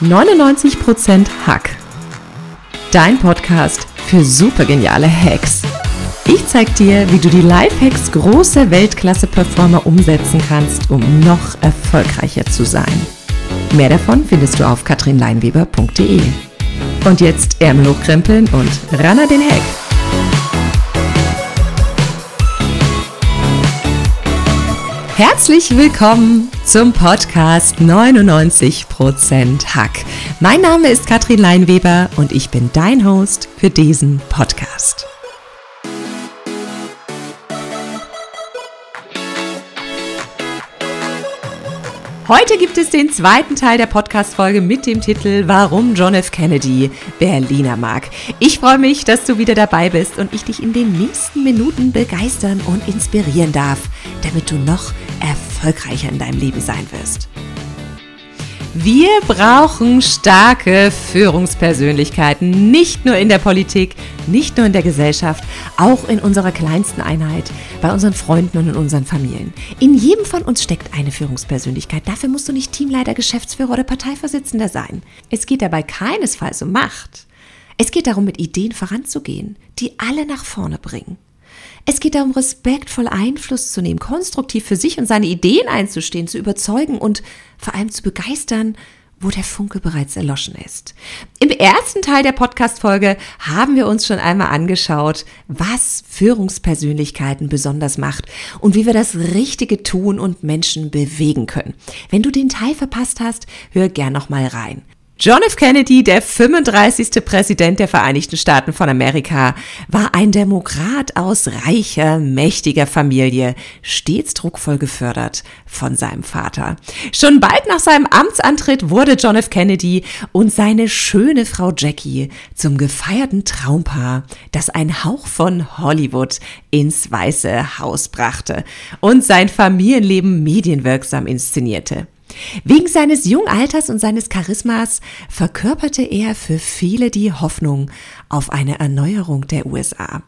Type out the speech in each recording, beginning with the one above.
99% Hack. Dein Podcast für supergeniale Hacks. Ich zeig dir, wie du die Lifehacks großer Weltklasse-Performer umsetzen kannst, um noch erfolgreicher zu sein. Mehr davon findest du auf katrinleinweber.de. Und jetzt Ärmel hochkrempeln und ran an den Hack. Herzlich willkommen zum Podcast 99% Hack. Mein Name ist Katrin Leinweber und ich bin dein Host für diesen Podcast. Heute gibt es den zweiten Teil der Podcast-Folge mit dem Titel Warum John F. Kennedy Berliner mag. Ich freue mich, dass du wieder dabei bist und ich dich in den nächsten Minuten begeistern und inspirieren darf, damit du noch erfolgreicher in deinem Leben sein wirst. Wir brauchen starke Führungspersönlichkeiten, nicht nur in der Politik, nicht nur in der Gesellschaft, auch in unserer kleinsten Einheit, bei unseren Freunden und in unseren Familien. In jedem von uns steckt eine Führungspersönlichkeit. Dafür musst du nicht Teamleiter, Geschäftsführer oder Parteivorsitzender sein. Es geht dabei keinesfalls um Macht. Es geht darum, mit Ideen voranzugehen, die alle nach vorne bringen. Es geht darum, respektvoll Einfluss zu nehmen, konstruktiv für sich und seine Ideen einzustehen, zu überzeugen und vor allem zu begeistern, wo der Funke bereits erloschen ist. Im ersten Teil der Podcast-Folge haben wir uns schon einmal angeschaut, was Führungspersönlichkeiten besonders macht und wie wir das Richtige tun und Menschen bewegen können. Wenn du den Teil verpasst hast, hör gern noch mal rein. John F. Kennedy, der 35. Präsident der Vereinigten Staaten von Amerika, war ein Demokrat aus reicher, mächtiger Familie, stets druckvoll gefördert von seinem Vater. Schon bald nach seinem Amtsantritt wurde John F. Kennedy und seine schöne Frau Jackie zum gefeierten Traumpaar, das ein Hauch von Hollywood ins Weiße Haus brachte und sein Familienleben medienwirksam inszenierte. Wegen seines jungen Alters und seines Charismas verkörperte er für viele die Hoffnung auf eine Erneuerung der USA.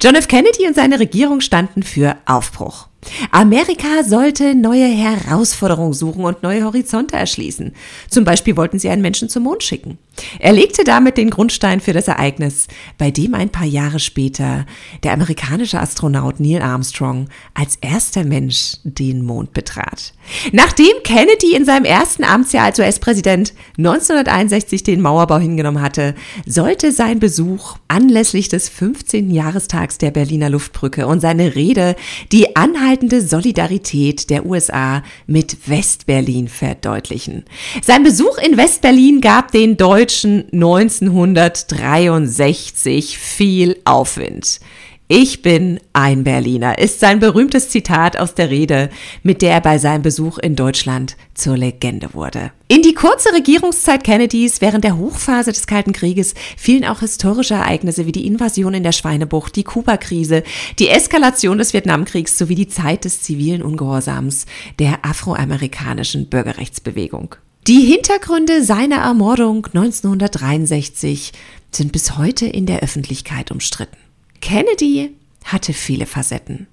John F. Kennedy und seine Regierung standen für Aufbruch. Amerika sollte neue Herausforderungen suchen und neue Horizonte erschließen. Zum Beispiel wollten sie einen Menschen zum Mond schicken. Er legte damit den Grundstein für das Ereignis, bei dem ein paar Jahre später der amerikanische Astronaut Neil Armstrong als erster Mensch den Mond betrat. Nachdem Kennedy in seinem ersten Amtsjahr als US-Präsident 1961 den Mauerbau hingenommen hatte, sollte sein Besuch anlässlich des 15. Jahrestags der Berliner Luftbrücke und seine Rede die anhaltende Solidarität der USA mit Westberlin verdeutlichen. Sein Besuch in Westberlin gab den Deutschen 1963 viel Aufwind. Ich bin ein Berliner ist sein berühmtes Zitat aus der Rede, mit der er bei seinem Besuch in Deutschland zur Legende wurde. In die kurze Regierungszeit Kennedys während der Hochphase des Kalten Krieges fielen auch historische Ereignisse wie die Invasion in der Schweinebucht, die Kuba-Krise, die Eskalation des Vietnamkriegs sowie die Zeit des zivilen Ungehorsams der afroamerikanischen Bürgerrechtsbewegung. Die Hintergründe seiner Ermordung 1963 sind bis heute in der Öffentlichkeit umstritten. Kennedy hatte viele Facetten,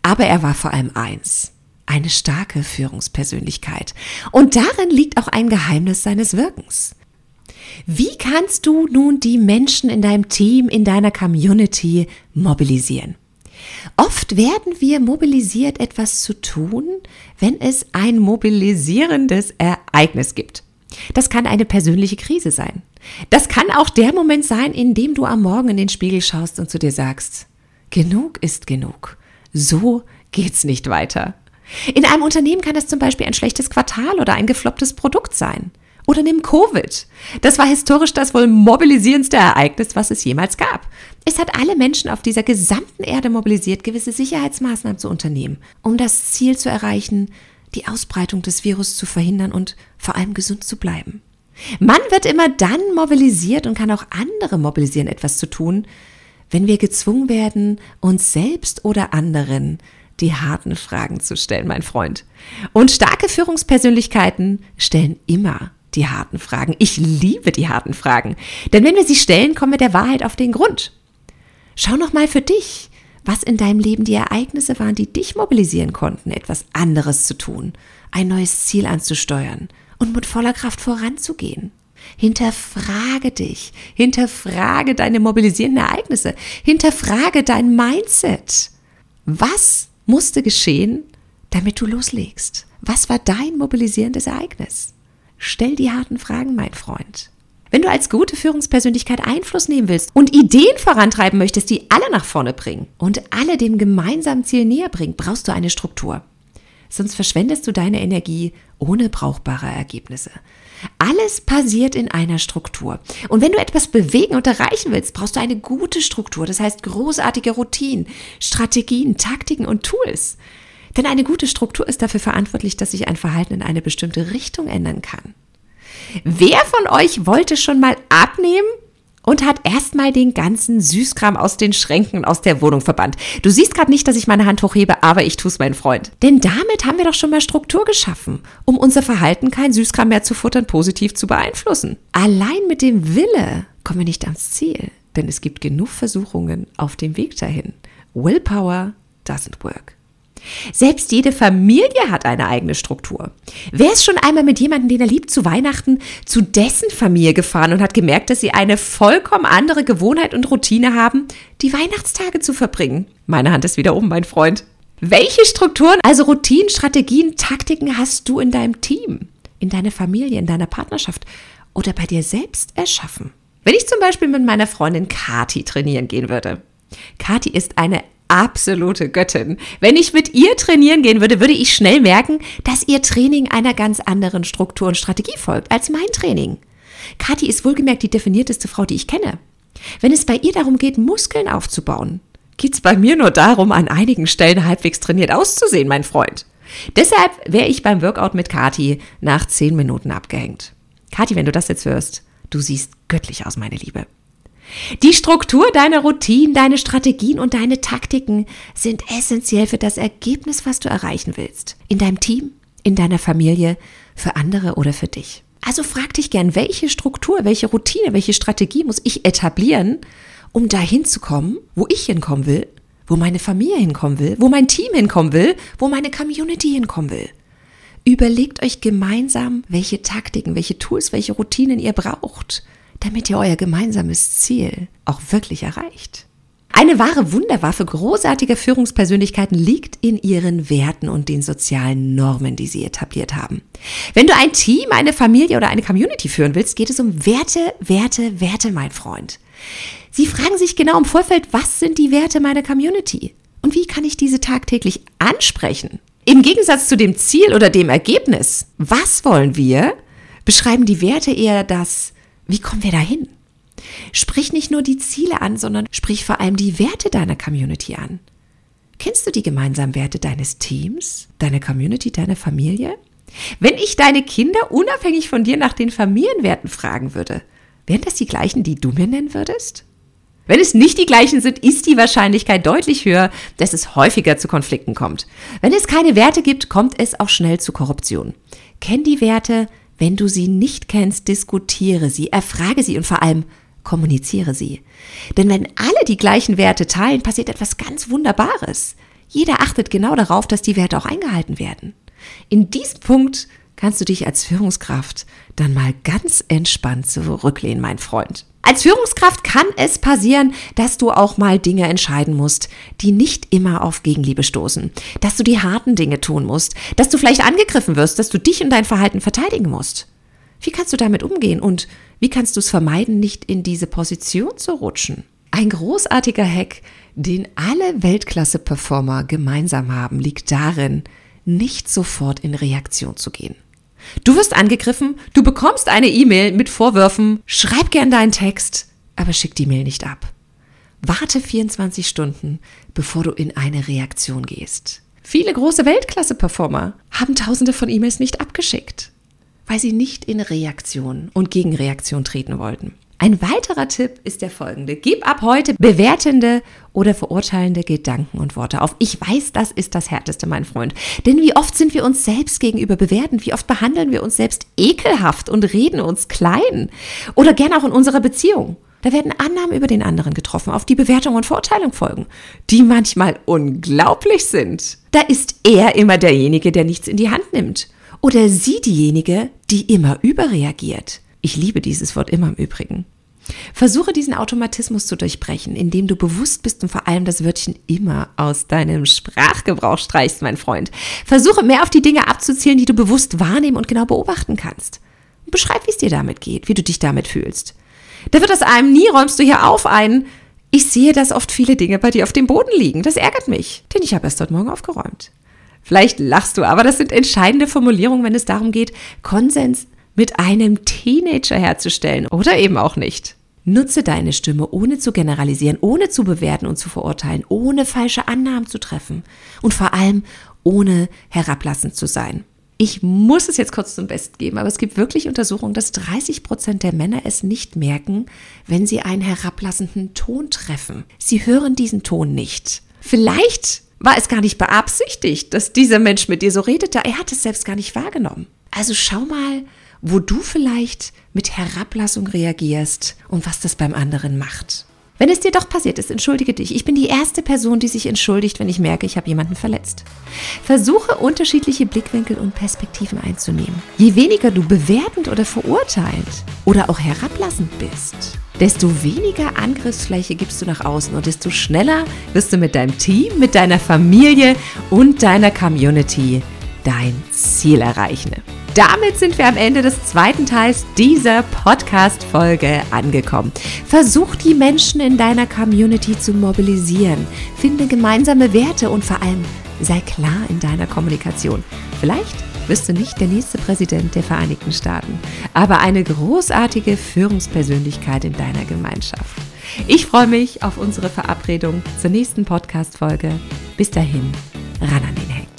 aber er war vor allem eins, eine starke Führungspersönlichkeit. Und darin liegt auch ein Geheimnis seines Wirkens. Wie kannst du nun die Menschen in deinem Team, in deiner Community mobilisieren? Oft werden wir mobilisiert, etwas zu tun, wenn es ein mobilisierendes Ereignis gibt. Das kann eine persönliche Krise sein. Das kann auch der Moment sein, in dem du am Morgen in den Spiegel schaust und zu dir sagst, genug ist genug. So geht's nicht weiter. In einem Unternehmen kann es zum Beispiel ein schlechtes Quartal oder ein geflopptes Produkt sein. Oder nimm Covid. Das war historisch das wohl mobilisierendste Ereignis, was es jemals gab. Es hat alle Menschen auf dieser gesamten Erde mobilisiert, gewisse Sicherheitsmaßnahmen zu unternehmen, um das Ziel zu erreichen, die Ausbreitung des Virus zu verhindern und vor allem gesund zu bleiben. Man wird immer dann mobilisiert und kann auch andere mobilisieren, etwas zu tun, wenn wir gezwungen werden, uns selbst oder anderen die harten Fragen zu stellen, mein Freund. Und starke Führungspersönlichkeiten stellen immer die harten Fragen. Ich liebe die harten Fragen. Denn wenn wir sie stellen, kommen wir der Wahrheit auf den Grund. Schau noch mal für dich was in deinem Leben die Ereignisse waren, die dich mobilisieren konnten, etwas anderes zu tun, ein neues Ziel anzusteuern und mit voller Kraft voranzugehen. Hinterfrage dich, hinterfrage deine mobilisierenden Ereignisse, hinterfrage dein Mindset. Was musste geschehen, damit du loslegst? Was war dein mobilisierendes Ereignis? Stell die harten Fragen, mein Freund. Wenn du als gute Führungspersönlichkeit Einfluss nehmen willst und Ideen vorantreiben möchtest, die alle nach vorne bringen und alle dem gemeinsamen Ziel näher bringen, brauchst du eine Struktur. Sonst verschwendest du deine Energie ohne brauchbare Ergebnisse. Alles passiert in einer Struktur. Und wenn du etwas bewegen und erreichen willst, brauchst du eine gute Struktur. Das heißt großartige Routinen, Strategien, Taktiken und Tools. Denn eine gute Struktur ist dafür verantwortlich, dass sich ein Verhalten in eine bestimmte Richtung ändern kann. Wer von euch wollte schon mal abnehmen und hat erstmal den ganzen Süßkram aus den Schränken aus der Wohnung verbannt. Du siehst gerade nicht, dass ich meine Hand hochhebe, aber ich tue es, mein Freund. Denn damit haben wir doch schon mal Struktur geschaffen, um unser Verhalten, kein Süßkram mehr zu futtern, positiv zu beeinflussen. Allein mit dem Wille kommen wir nicht ans Ziel, denn es gibt genug Versuchungen auf dem Weg dahin. Willpower doesn't work. Selbst jede Familie hat eine eigene Struktur. Wer ist schon einmal mit jemandem, den er liebt, zu Weihnachten zu dessen Familie gefahren und hat gemerkt, dass sie eine vollkommen andere Gewohnheit und Routine haben, die Weihnachtstage zu verbringen? Meine Hand ist wieder oben, mein Freund. Welche Strukturen, also Routinen, Strategien, Taktiken hast du in deinem Team, in deiner Familie, in deiner Partnerschaft oder bei dir selbst erschaffen? Wenn ich zum Beispiel mit meiner Freundin Kati trainieren gehen würde. Kati ist eine absolute Göttin. Wenn ich mit ihr trainieren gehen würde, würde ich schnell merken, dass ihr Training einer ganz anderen Struktur und Strategie folgt als mein Training. Kathi ist wohlgemerkt die definierteste Frau, die ich kenne. Wenn es bei ihr darum geht, Muskeln aufzubauen, geht es bei mir nur darum, an einigen Stellen halbwegs trainiert auszusehen, mein Freund. Deshalb wäre ich beim Workout mit Kathi nach zehn Minuten abgehängt. Kathi, wenn du das jetzt hörst, du siehst göttlich aus, meine Liebe. Die Struktur deiner Routinen, deine Strategien und deine Taktiken sind essentiell für das Ergebnis, was du erreichen willst. In deinem Team, in deiner Familie, für andere oder für dich. Also frag dich gern, welche Struktur, welche Routine, welche Strategie muss ich etablieren, um dahin zu kommen, wo ich hinkommen will, wo meine Familie hinkommen will, wo mein Team hinkommen will, wo meine Community hinkommen will. Überlegt euch gemeinsam, welche Taktiken, welche Tools, welche Routinen ihr braucht damit ihr euer gemeinsames Ziel auch wirklich erreicht. Eine wahre Wunderwaffe großartiger Führungspersönlichkeiten liegt in ihren Werten und den sozialen Normen, die sie etabliert haben. Wenn du ein Team, eine Familie oder eine Community führen willst, geht es um Werte, Werte, Werte, mein Freund. Sie fragen sich genau im Vorfeld, was sind die Werte meiner Community? Und wie kann ich diese tagtäglich ansprechen? Im Gegensatz zu dem Ziel oder dem Ergebnis, was wollen wir, beschreiben die Werte eher das, wie kommen wir dahin? Sprich nicht nur die Ziele an, sondern sprich vor allem die Werte deiner Community an. Kennst du die gemeinsamen Werte deines Teams, deiner Community, deiner Familie? Wenn ich deine Kinder unabhängig von dir nach den Familienwerten fragen würde, wären das die gleichen, die du mir nennen würdest? Wenn es nicht die gleichen sind, ist die Wahrscheinlichkeit deutlich höher, dass es häufiger zu Konflikten kommt. Wenn es keine Werte gibt, kommt es auch schnell zu Korruption. Kenn die Werte, wenn du sie nicht kennst, diskutiere sie, erfrage sie und vor allem kommuniziere sie. Denn wenn alle die gleichen Werte teilen, passiert etwas ganz Wunderbares. Jeder achtet genau darauf, dass die Werte auch eingehalten werden. In diesem Punkt kannst du dich als Führungskraft dann mal ganz entspannt zurücklehnen, mein Freund. Als Führungskraft kann es passieren, dass du auch mal Dinge entscheiden musst, die nicht immer auf Gegenliebe stoßen. Dass du die harten Dinge tun musst. Dass du vielleicht angegriffen wirst, dass du dich und dein Verhalten verteidigen musst. Wie kannst du damit umgehen und wie kannst du es vermeiden, nicht in diese Position zu rutschen? Ein großartiger Hack, den alle Weltklasse-Performer gemeinsam haben, liegt darin, nicht sofort in Reaktion zu gehen. Du wirst angegriffen, du bekommst eine E-Mail mit Vorwürfen, schreib gern deinen Text, aber schick die Mail nicht ab. Warte 24 Stunden, bevor du in eine Reaktion gehst. Viele große Weltklasse-Performer haben tausende von E-Mails nicht abgeschickt, weil sie nicht in Reaktion und Gegenreaktion treten wollten. Ein weiterer Tipp ist der folgende. Gib ab heute bewertende oder verurteilende Gedanken und Worte auf. Ich weiß, das ist das Härteste, mein Freund. Denn wie oft sind wir uns selbst gegenüber bewerten? Wie oft behandeln wir uns selbst ekelhaft und reden uns klein? Oder gern auch in unserer Beziehung. Da werden Annahmen über den anderen getroffen, auf die Bewertung und Verurteilung folgen, die manchmal unglaublich sind. Da ist er immer derjenige, der nichts in die Hand nimmt. Oder sie diejenige, die immer überreagiert. Ich liebe dieses Wort immer im Übrigen. Versuche diesen Automatismus zu durchbrechen, indem du bewusst bist und vor allem das Wörtchen immer aus deinem Sprachgebrauch streichst, mein Freund. Versuche mehr auf die Dinge abzuzielen, die du bewusst wahrnehmen und genau beobachten kannst. Beschreib, wie es dir damit geht, wie du dich damit fühlst. Da wird aus einem nie räumst du hier auf ein. Ich sehe, dass oft viele Dinge bei dir auf dem Boden liegen. Das ärgert mich, denn ich habe erst heute Morgen aufgeräumt. Vielleicht lachst du, aber das sind entscheidende Formulierungen, wenn es darum geht, Konsens mit einem Teenager herzustellen oder eben auch nicht. Nutze deine Stimme, ohne zu generalisieren, ohne zu bewerten und zu verurteilen, ohne falsche Annahmen zu treffen und vor allem ohne herablassend zu sein. Ich muss es jetzt kurz zum Besten geben, aber es gibt wirklich Untersuchungen, dass 30 Prozent der Männer es nicht merken, wenn sie einen herablassenden Ton treffen. Sie hören diesen Ton nicht. Vielleicht war es gar nicht beabsichtigt, dass dieser Mensch mit dir so redete. Er hat es selbst gar nicht wahrgenommen. Also schau mal, wo du vielleicht mit Herablassung reagierst und was das beim anderen macht. Wenn es dir doch passiert ist, entschuldige dich. Ich bin die erste Person, die sich entschuldigt, wenn ich merke, ich habe jemanden verletzt. Versuche unterschiedliche Blickwinkel und Perspektiven einzunehmen. Je weniger du bewertend oder verurteilt oder auch herablassend bist, desto weniger Angriffsfläche gibst du nach außen und desto schneller wirst du mit deinem Team, mit deiner Familie und deiner Community dein Ziel erreichen. Damit sind wir am Ende des zweiten Teils dieser Podcast-Folge angekommen. Versuch die Menschen in deiner Community zu mobilisieren. Finde gemeinsame Werte und vor allem sei klar in deiner Kommunikation. Vielleicht wirst du nicht der nächste Präsident der Vereinigten Staaten, aber eine großartige Führungspersönlichkeit in deiner Gemeinschaft. Ich freue mich auf unsere Verabredung zur nächsten Podcast-Folge. Bis dahin, ran an den Heck.